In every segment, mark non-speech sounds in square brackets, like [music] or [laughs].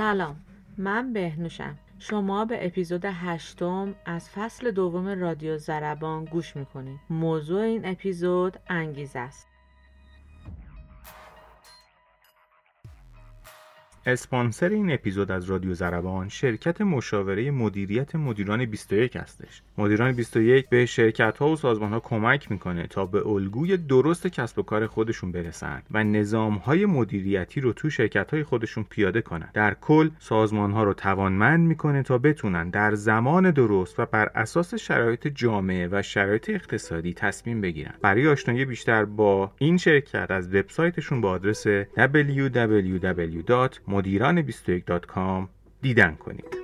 سلام من بهنوشم. شما به اپیزود هشتم از فصل دوم رادیو زربان گوش می‌کنید. موضوع این اپیزود انگیزه است. اسپانسر این اپیزود از رادیو زربان شرکت مشاوره مدیریت مدیران 21 هستش. مدیران 21 به شرکت ها و سازمان ها کمک می‌کنه تا به الگوی درست کسب و کار خودشون برسن و نظام های مدیریتی رو تو شرکت های خودشون پیاده کنن. در کل سازمان ها رو توانمند می‌کنه تا بتونن در زمان درست و بر اساس شرایط جامعه و شرایط اقتصادی تصمیم بگیرن. برای آشنایی بیشتر با این شرکت از وبسایتشون با آدرس www مدیران21.com دیدن کنید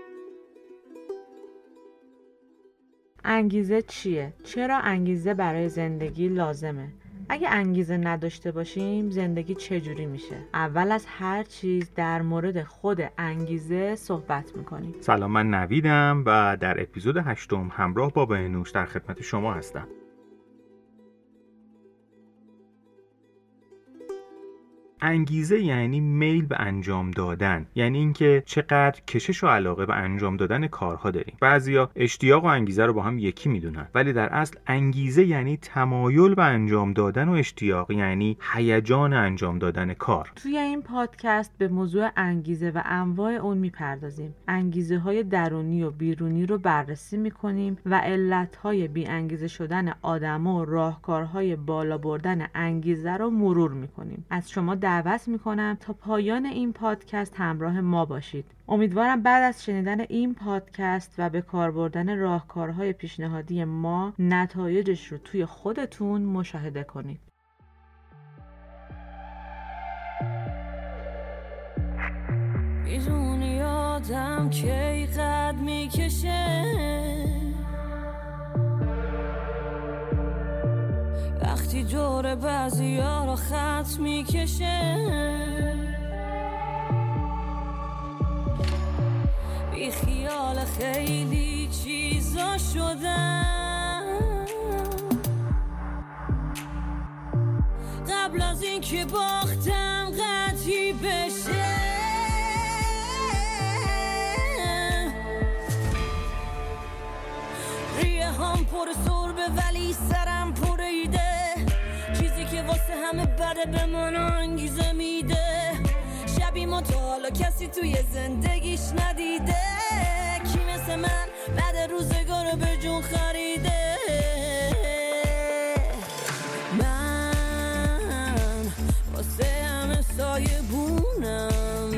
انگیزه چیه؟ چرا انگیزه برای زندگی لازمه؟ اگه انگیزه نداشته باشیم زندگی چجوری میشه؟ اول از هر چیز در مورد خود انگیزه صحبت می‌کنیم سلام من نویدم و در اپیزود هشتم همراه با بهنوش در خدمت شما هستم انگیزه یعنی میل به انجام دادن. یعنی اینکه چقدر کشش و علاقه به انجام دادن کارها داریم. بعضیا اشتیاق و انگیزه رو با هم یکی می‌دونن. ولی در اصل انگیزه یعنی تمایل به انجام دادن و اشتیاق یعنی هیجان انجام دادن کار. توی این پادکست به موضوع انگیزه و انواع اون می‌پردازیم. انگیزه های درونی و بیرونی رو بررسی می‌کنیم و علت های بی انگیزه شدن آدما و راهکارهای بالا بردن انگیزه رو مرور می‌کنیم. از شما دعوت می‌کنم تا پایان این پادکست همراه ما باشید. امیدوارم بعد از شنیدن این پادکست و به کار بردن راهکارهای پیشنهادی ما نتایجش رو توی خودتون مشاهده کنید. می‌دونی آدم کی قد می‌کشه؟ دور بعضی ها رو خط می‌کشه. بی خیال خیلی چیزا شدن. قبل از اینکه باختم قطعی بشه. ریه هم پر سربه ولی سرم همه بده به من انگیزه میده. شبی ما تا حالا کسی توی زندگیش ندیده. کی مثل من بعد روزگار به جون خریده؟ من واسه همه سایه بونم.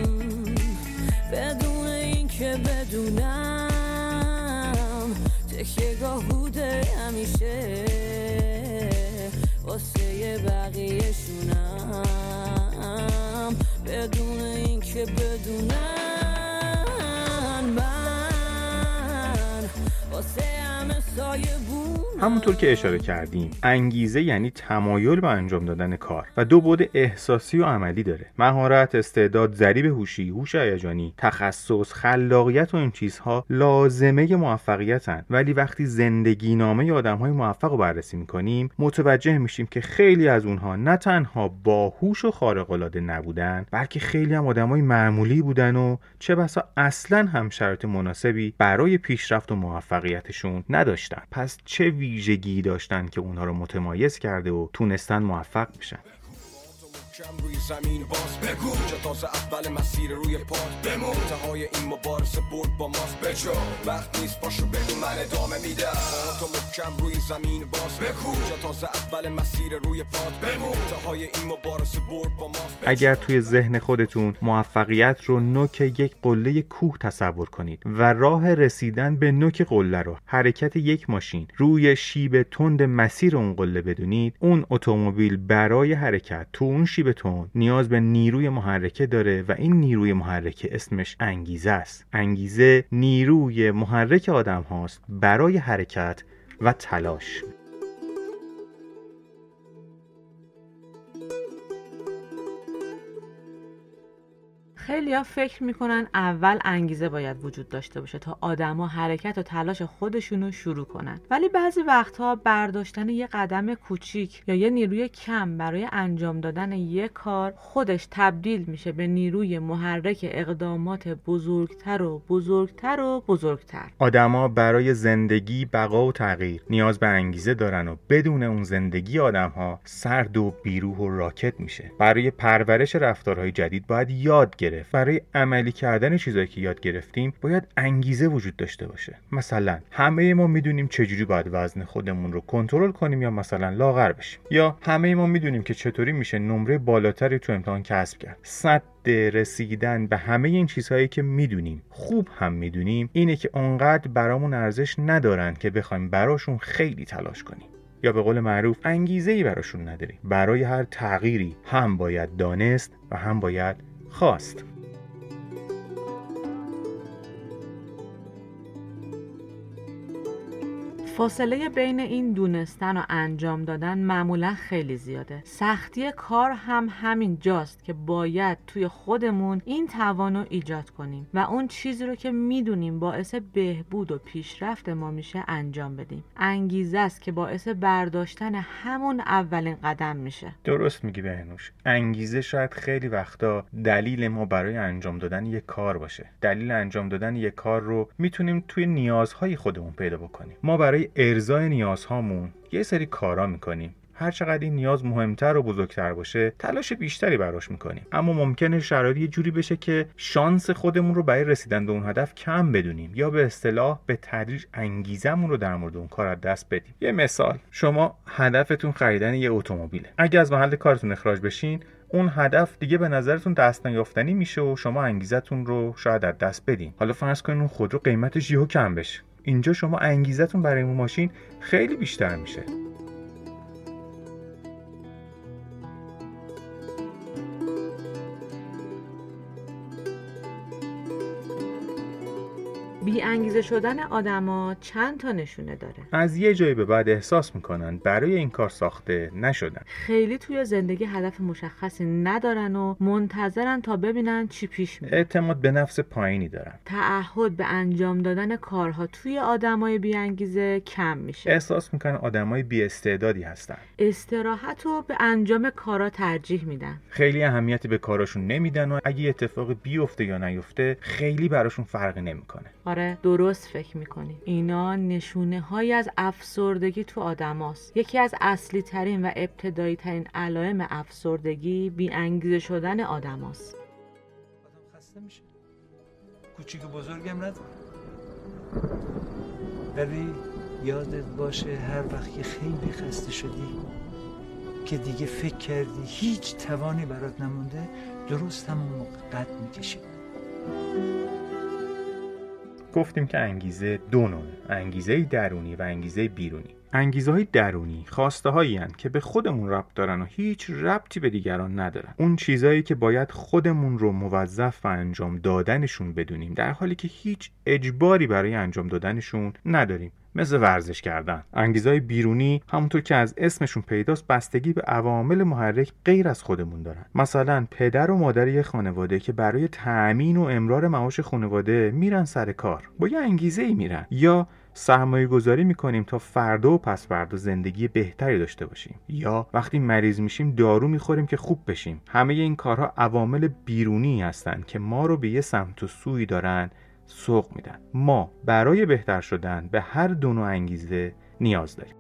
بدون اینکه بدونم تکیهگاه بوده همیشه. واسه بقیه شونم بدون اینکه بدونم من واسه همه سایه همونطور که اشاره کردیم انگیزه یعنی تمایل به انجام دادن کار و دو بعد احساسی و عملی داره. مهارت استعداد ضریب هوشی هوش هیجانی تخصص خلاقیت و این چیزها لازمه موفقیتن. ولی وقتی زندگی نامه آدم های موفق رو بررسی می‌کنیم متوجه میشیم که خیلی از اونها نه تنها باهوش و خارق العاده نبودن بلکه خیلی هم آدم های معمولی بودن و چه بسا اصلا هم شرایط مناسبی برای پیشرفت و موفقیتشون نداشتن. پس چه ویژگی داشتن که اونها رو متمایز کرده و تونستن موفق بشن. بگو. اول مسیر روی پاد بمون. انتهای این مبارزه برد با ماست. بجو وقت نیست باشو بگو من ادامه میدم. تو محکم روی زمین باز. بگو چه تازه اول مسیر روی پاد بمون. انتهای این مبارزه برد با ماست. اگر توی ذهن خودتون موفقیت رو نوک یک قله کوه تصور کنید و راه رسیدن به نوک قله رو حرکت یک ماشین روی شیب تند مسیر اون قله بدونید اون اتومبیل برای حرکت تو اون شیب تند نیاز به نیروی محرکه داره و این نیروی محرکه اسمش انگیزه است. انگیزه نیروی محرک آدم هاست برای حرکت و تلاش. خیلیا فکر می‌کنن اول انگیزه باید وجود داشته باشه تا آدما حرکت و تلاش خودشون رو شروع کنن. ولی بعضی وقتها برداشتن یه قدم کوچیک یا یه نیروی کم برای انجام دادن یه کار خودش تبدیل میشه به نیروی محرک اقدامات بزرگتر و بزرگتر و بزرگتر. آدما برای زندگی بقا و تغییر نیاز به انگیزه دارن و بدون اون زندگی آدمها سرد و بیروح و راکت میشه. برای پرورش رفتارهای جدید باید یاد گرفت. برای عملی کردن چیزایی که یاد گرفتیم باید انگیزه وجود داشته باشه. مثلا همه ما می‌دونیم چجوری باید وزن خودمون رو کنترل کنیم یا مثلا لاغر بشیم. یا همه ما می‌دونیم که چطوری میشه نمره بالاتری تو امتحان کسب کرد. صد رسیدن به همه این چیزهایی که می‌دونیم خوب هم می‌دونیم اینه که اونقدر برامون ارزش ندارن که بخوایم براشون خیلی تلاش کنیم. یا به قول معروف انگیزه ای براشون نداریم. برای هر تغییری هم باید دانست و هم باید خواست. فاصله بین این دونستن و انجام دادن معمولا خیلی زیاده. سختی کار هم همین جاست که باید توی خودمون این توان رو ایجاد کنیم و اون چیزی رو که می‌دونیم باعث بهبود و پیشرفت ما میشه انجام بدیم. انگیزه است که باعث برداشتن همون اولین قدم میشه. درست میگی بهنوش. انگیزه شاید خیلی وقتا دلیل ما برای انجام دادن یک کار باشه. دلیل انجام دادن یک کار رو می‌تونیم توی نیازهای خودمون پیدا بکنیم. ما برای ارزای نیازهامون یه سری کارا می‌کنیم. هر چقدر این نیاز مهمتر و بزرگتر باشه تلاش بیشتری براش می‌کنیم. اما ممکنه شرایط یه جوری بشه که شانس خودمون رو برای رسیدن به اون هدف کم بدونیم یا به اصطلاح به تدریج انگیزمون رو در مورد اون کار از دست بدیم. یه مثال شما هدفتون خریدن یه اتومبیله. اگه از محل کارتون اخراج بشین اون هدف دیگه به نظرتون دست نیافتنی میشه و شما انگیزتون رو شاید از دست بدین. حالا فرض کنین اون خودرو قیمتش یهو کم بشه. اینجا شما انگیزتون برای ماشین خیلی بیشتر میشه. بی انگیزه شدن آدما چند تا نشونه داره. از یه جایی به بعد احساس می‌کنن برای این کار ساخته نشدن. خیلی توی زندگی هدف مشخصی ندارن و منتظرن تا ببینن چی پیش میاد. اعتماد به نفس پایینی دارن. تعهد به انجام دادن کارها توی آدمای بی انگیزه کم میشه. احساس می‌کنن آدمای بی استعدادی هستن. استراحت رو به انجام کارا ترجیح میدن. خیلی اهمیتی به کاراشون نمیدن و اگه اتفاق بیفته یا نیفته خیلی براشون فرقی نمی‌کنه. آره. درست فکر می‌کنی اینا نشونه های از افسردگی تو آدماست. یکی از اصلی ترین و ابتدایی ترین علائم افسردگی بی انگیزه شدن آدماست. آدم خسته میشه. کوچیک بزرگم ولی یادت باشه هر وقت که خیلی خسته شدی که دیگه فکر کردی هیچ توانی برات نمونده درست همون موقع قد می‌کشی. گفتیم که انگیزه دو نوعه انگیزه درونی و انگیزه بیرونی. انگیزه های درونی خواسته هایی که به خودمون ربط دارن و هیچ ربطی به دیگران ندارن. اون چیزایی که باید خودمون رو موظف و انجام دادنشون بدونیم در حالی که هیچ اجباری برای انجام دادنشون نداریم. مثل ورزش کردن. انگیزهای بیرونی همونطور که از اسمشون پیداست بستگی به عوامل محرک غیر از خودمون دارن. مثلا پدر و مادر یه خانواده که برای تأمین و امرار معاش خانواده میرن سر کار. با یه انگیزه ای میرن. یا سرمایه گذاری می‌کنیم تا فردا و پس فردا زندگی بهتری داشته باشیم. یا وقتی مریض میشیم دارو می‌خوریم که خوب بشیم. همه این کارها عوامل بیرونی هستند که ما رو به یه سمت و سوی دارن سوق میدن. ما برای بهتر شدن به هر دو نوع انگیزه نیاز داریم.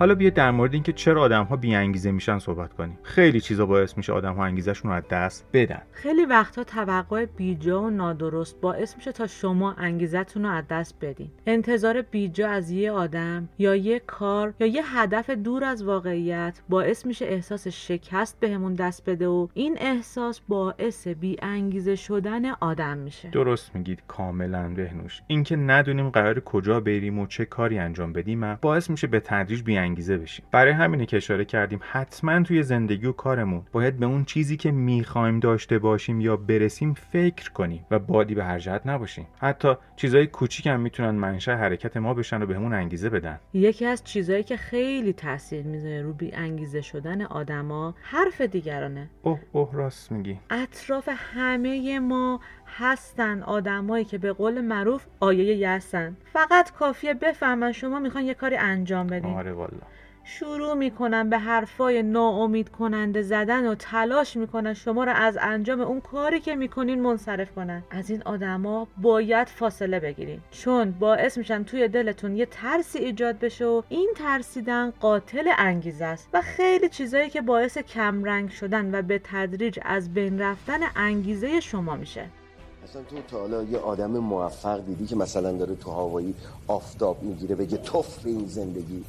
حالا بیا در مورد اینکه چرا آدم ها بی انگیزه میشن صحبت کنیم. خیلی چیزا باعث میشه آدم ها انگیزشون رو از دست بدن. خیلی وقتا توقع بیجا و نادرست باعث میشه تا شما انگیزتون رو از دست بدین. انتظار بیجا از یه آدم یا یه کار یا یه هدف دور از واقعیت باعث میشه احساس شکست بهمون دست بده و این احساس باعث بی انگیزه شدن آدم میشه. درست میگید کاملا بهنوش. اینکه ندونیم قرار کجا بریم و چه کاری انجام بدیم باعث میشه به تدریج بی انگیزه بشیم. برای همینه که اشاره کردیم حتما توی زندگی و کارمون باید به اون چیزی که می‌خوایم داشته باشیم یا برسیم فکر کنیم و بادی به هر جهت نباشیم. حتی چیزای کوچیک هم می‌تونن منشأ حرکت ما بشن و بهمون انگیزه بدن. یکی از چیزهایی که خیلی تاثیر می‌ذاره رو بی انگیزه شدن آدما حرف دیگرانه. اوه اوه راست میگی. اطراف همه ما هستن آدمایی که به قول معروف آیه یسن فقط کافیه بفهمن شما می‌خوان یه کاری انجام بدین. آره والا شروع می‌کنن به حرفای ناامید کننده زدن و تلاش می‌کنن شما رو از انجام اون کاری که می‌کنین منصرف کنن. از این آدما باید فاصله بگیرین. چون باعث میشن توی دلتون یه ترسی ایجاد بشه و این ترسیدن قاتل انگیزه است و خیلی چیزایی که باعث کمرنگ شدن و به تدریج از بین رفتن انگیزه شما میشه. اصلا تو تا حالا یه آدم موفق دیدی که مثلا داره تو هوایی آفتاب می‌گیره بگه توف این زندگی.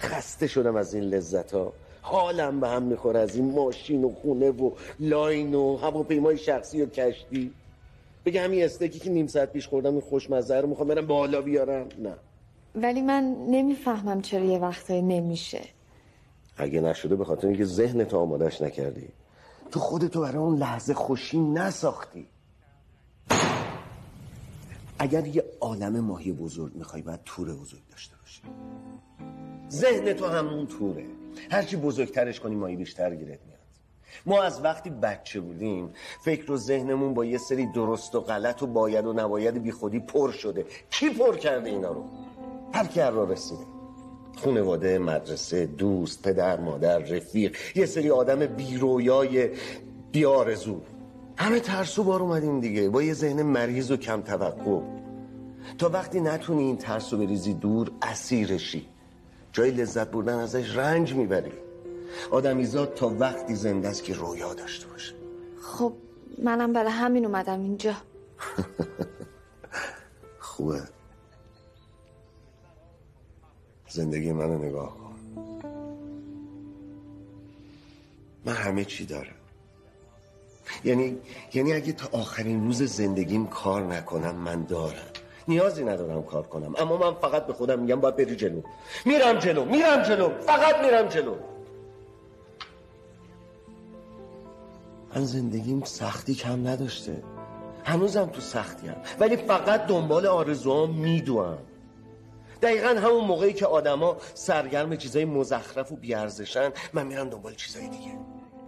خسته شدم از این لذت ها حالم به هم می‌خوره از این ماشین و خونه و لاین و هواپیمای شخصی و کشتی. بگه همین استیکی که نیم ساعت پیش خوردم این خوشمزه رو می‌خوام برم بالا بیارم. نه. ولی من نمی‌فهمم چرا یه وقتایی نمیشه. اگه نشده به خاطر اینکه ذهن تو آمادش نکردی. تو خودتو برای اون لحظه خوشی نساختی. اگر یه عالم ماهی بزرگ می‌خوای باید تور بزرگ داشته باشی. ذهن تو همون توره. هرچی بزرگترش کنی ماهی بیشتر گیرت میاد. ما از وقتی بچه بودیم فکر و ذهنمون با یه سری درست و غلط و باید و نباید بی خودی پر شده. کی پر کرده اینا رو؟ هر کی هر رسیده. خانواده مدرسه دوست پدر مادر رفیق یه سری آدم بیرویای بیارزو همه ترسو بار اومدیم دیگه. با یه ذهن مریض و کم توقع. تا وقتی نتونی این ترسو بریزی دور اسیرشی. جای لذت بردن ازش رنج می‌بری. آدمیزاد تا وقتی زنده است که رویا داشته باشه. خب منم برای همین اومدم اینجا. [laughs] خوبه. زندگی منو نگاه کن. من همه چی دارم. یعنی یعنی اگه تا آخرین روز زندگیم کار نکنم من دارم. نیازی ندارم کار کنم. اما من فقط به خودم میگم باید بری جلو. میرم جلو میرم جلو فقط میرم جلو. من زندگیم سختی کم نداشته. هنوزم تو سختیم. ولی فقط دنبال آرزوام میدوم دقیقا همون موقعی که آدما سرگرم چیزای مزخرف و بیارزشن من میرم دنبال چیزای دیگه.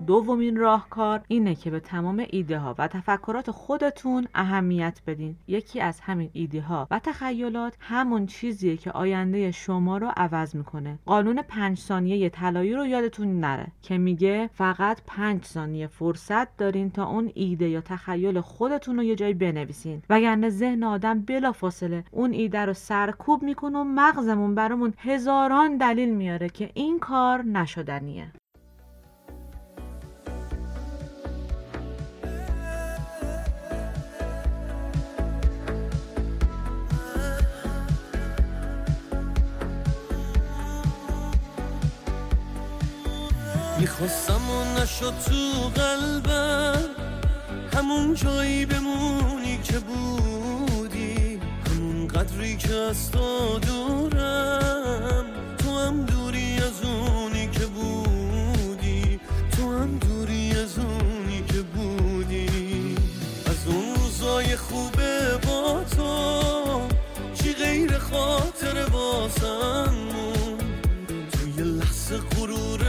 دومین راهکار اینه که به تمام ایده ها و تفکرات خودتون اهمیت بدین. یکی از همین ایده ها و تخیلات همون چیزیه که آینده شما رو عوض می‌کنه. قانون پنج ثانیه طلایی رو یادتون نره که میگه فقط پنج ثانیه فرصت دارین تا اون ایده یا تخیل خودتون رو یه جایی بنویسین. وگرنه ذهن آدم بلا فاصله اون ایده رو سرکوب می‌کنه و مغزمون برامون هزاران دلیل میاره که این کار نشدنیه. می‌خواستم و نشد تو قلبم. همون جایی بمونی که بودی. همون قدری که از تو دورم. تو هم دوری از اونی که بودی. تو هم دوری از اونی که بودی. از اون روزای خوبه با تو چی غیر خاطر باسم توی لحظه غرور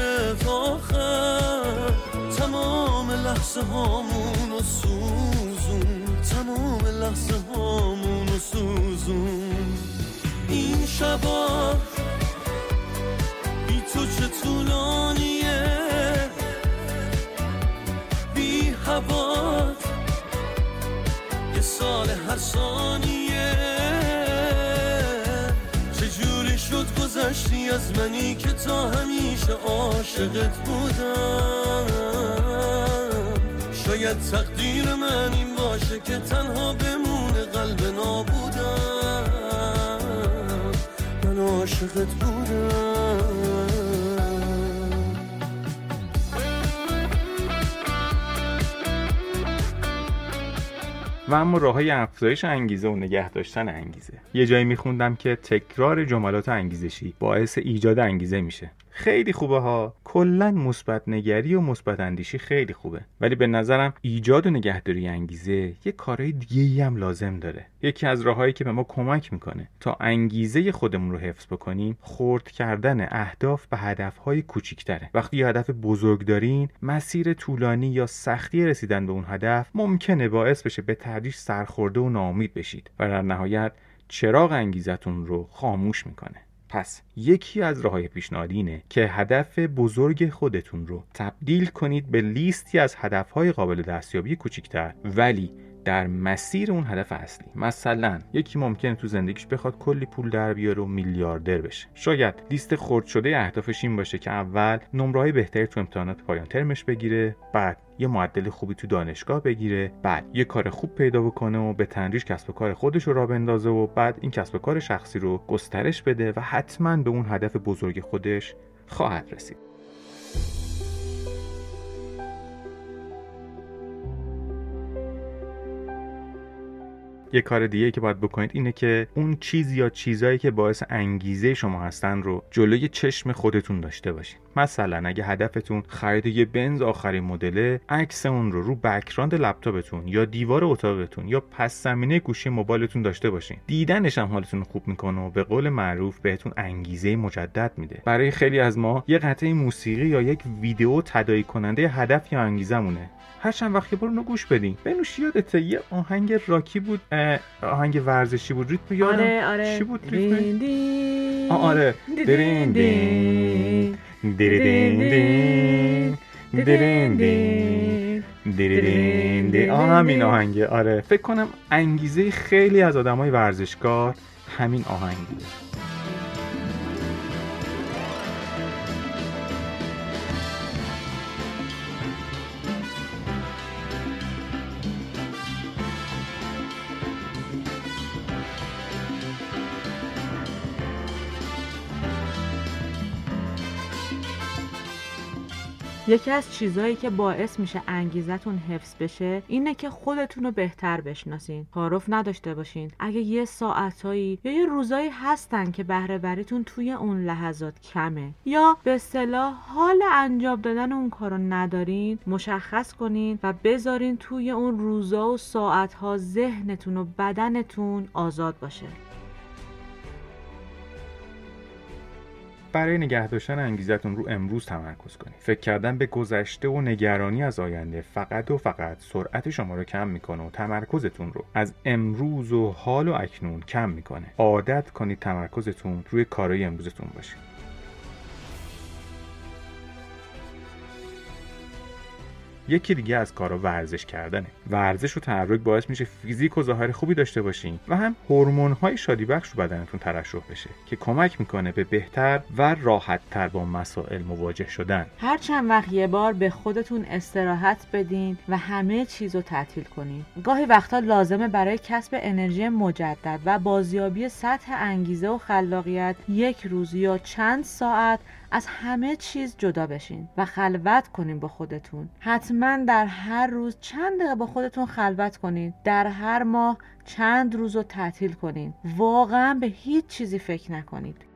تمام لحظه هامون و سوزون. تمام لحظه هامون و سوزون. این شبا بی تو چه طولانیه عاشقت بودم. شاید تقدیر من این باشه که تنها بمونه قلب نابودم. من عاشقت بودم. و اما راه های افزایش انگیزه و نگه داشتن انگیزه. یه جایی میخوندم که تکرار جملات انگیزشی باعث ایجاد انگیزه میشه. خیلی خوبه ها. کلا مثبت نگری و مثبت اندیشی خیلی خوبه. ولی به نظرم ایجاد و نگهداری انگیزه یه کارهای دیگه هم لازم داره. یکی از راههایی که به ما کمک می‌کنه تا انگیزه خودمون رو حفظ بکنیم خرد کردن اهداف به هدفهای کوچیکتره. وقتی یه هدف بزرگ دارین مسیر طولانی یا سختی رسیدن به اون هدف ممکنه باعث بشه به تدریج سرخورده و ناامید بشید و در نهایت چراغ انگیزتون رو خاموش می‌کنه. پس یکی از راه های پیشنهادی اینه که هدف بزرگ خودتون رو تبدیل کنید به لیستی از هدفهای قابل دستیابی کوچیکتر. ولی در مسیر اون هدف اصلی. مثلا یکی ممکنه تو زندگیش بخواد کلی پول در بیاره و میلیاردر بشه. شاید لیست خرد شده اهدافش این باشه که اول نمره‌های بهتری تو امتحانات پایان ترمش بگیره بعد یه معدل خوبی تو دانشگاه بگیره بعد یه کار خوب پیدا بکنه و به تنریج کسب و کار خودش رو را بندازه و بعد این کسب و کار شخصی رو گسترش بده و حتما به اون هدف بزرگ خودش خواهد رسید. یه کار دیگه که باید بکنید اینه که اون چیز یا چیزایی که باعث انگیزه شما هستن رو جلوی چشم خودتون داشته باشین. مثلا اگه هدفتون خرید یه بنز آخرین مدله عکس اون رو رو بکراند لپتاپتون یا دیوار اتاقتون یا پس زمینه گوشی موبایلتون داشته باشین. دیدنش هم حالتون خوب می‌کنه و به قول معروف بهتون انگیزه مجدد میده. برای خیلی از ما یه قطعه موسیقی یا یک ویدیو تداعی کننده هدف یا انگیزمونه هر چند وقت برو گوش بدین. بنوش یادته یه آهنگ راکی بود آهنگ ورزشی بود. ریتم یادم؟ آره آره. چی بود ریتم. آره. درین دین. درین دین. درین دین. درین دین. آه همین آهنگه. آره. فکر کنم انگیزه خیلی از آدمای ورزشکار همین آهنگ بوده یکی از چیزهایی که باعث میشه انگیزتون حفظ بشه اینه که خودتون رو بهتر بشناسین. تعارف نداشته باشین. اگه یه ساعتهایی یا یه روزایی هستن که بهره وریتون توی اون لحظات کمه یا به اصطلاح حال انجام دادن اون کارو ندارین مشخص کنین و بذارین توی اون روزا و ساعتها ذهنتون و بدنتون آزاد باشه. برای نگه داشتن انگیزتون رو امروز تمرکز کنید. فکر کردن به گذشته و نگرانی از آینده فقط و فقط سرعت شما رو کم می‌کنه و تمرکزتون رو از امروز و حال و اکنون کم می‌کنه. عادت کنید تمرکزتون روی کارهای امروزتون باشه. یکی دیگه از کارا ورزش کردنه. ورزش و تحرک باعث میشه فیزیک و ظاهر خوبی داشته باشین و هم هورمون های شادی بخش رو بدنتون ترشح بشه که کمک می‌کنه به بهتر و راحت تر با مسائل مواجه شدن. هر چند وقت یه بار به خودتون استراحت بدین و همه چیز رو تعطیل کنین. گاهی وقتا لازمه برای کسب انرژی مجدد و بازیابی سطح انگیزه و خلاقیت یک روز یا چند ساعت از همه چیز جدا بشین و خلوت کنین با خودتون. حتما در هر روز چند دقیقه با خودتون خلوت کنین. در هر ماه چند روز رو تعطیل کنین. واقعا به هیچ چیزی فکر نکنید.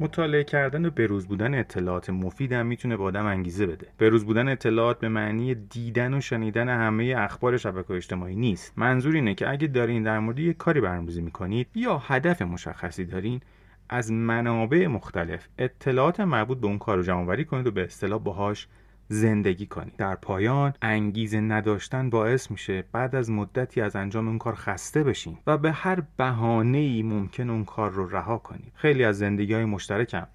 مطالعه کردن و بروز بودن اطلاعات مفید هم می‌تونه به آدم انگیزه بده. بروز بودن اطلاعات به معنی دیدن و شنیدن همه اخبار شبکه اجتماعی نیست. منظور اینه که اگه دارین در مورد یک کاری برنامه‌ریزی می‌کنید یا هدف مشخصی دارین از منابع مختلف اطلاعات مربوط به اون کار رو جمع‌آوری کنید و به اصطلاح باهاش زندگی کنید در پایان انگیزه نداشتن باعث میشه بعد از مدتی از انجام اون کار خسته بشین و به هر بهانه ای ممکن اون کار رو رها کنید خیلی از زندگی های مشترکم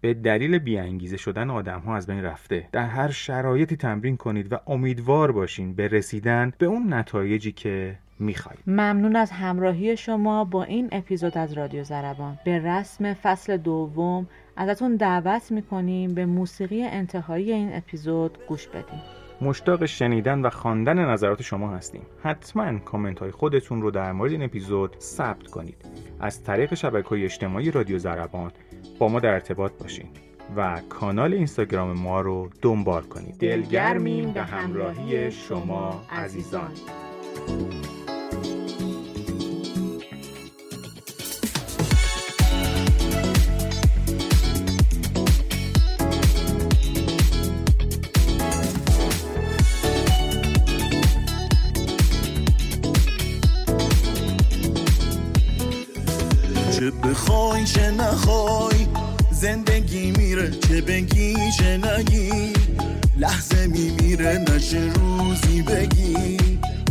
به دلیل بیانگیزه شدن آدم ها از بین رفته. در هر شرایطی تمرین کنید و امیدوار باشین به رسیدن به اون نتایجی که می‌خواید. ممنون از همراهی شما با این اپیزود از رادیو زربان. به رسم فصل دوم ازتون دعوت می‌کنیم به موسیقی انتهایی این اپیزود گوش بدیم مشتاق شنیدن و خواندن نظرات شما هستیم. حتما کامنت های خودتون رو در مورد این اپیزود ثبت کنید. از طریق شبکه های اجتماعی رادیو زربان با ما در ارتباط باشین و کانال اینستاگرام ما رو دنبال کنید. دلگرمیم به همراهی شما عزیزان. زندگی میره چه بگی چه نگی. لحظه میمیره نشه روزی بگی.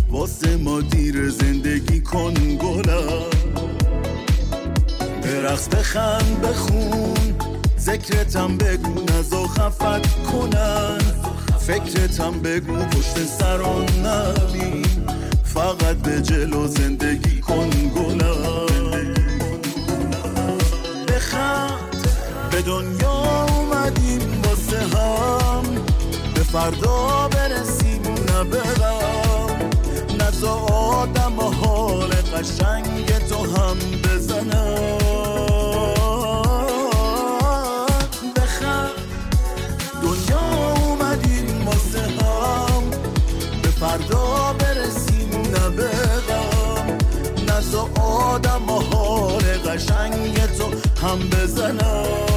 واسه ما دیر زندگی کن گلا. برقص بخند بخون. ذکرتم بگو نزا خفت کنن. فکرتم بگو پشت سران نبین. فقط به جلو زندگی کن گلا. به دنیا اومدیم واسه هم. به فردا برسیم نه بغم نزا آدم و حال قشنگ تو هم بزنم بخند دنیا اومدیم واسه هم. به فردا برسیم نه بغم نزا آدم و حال قشنگ تو هم بزنم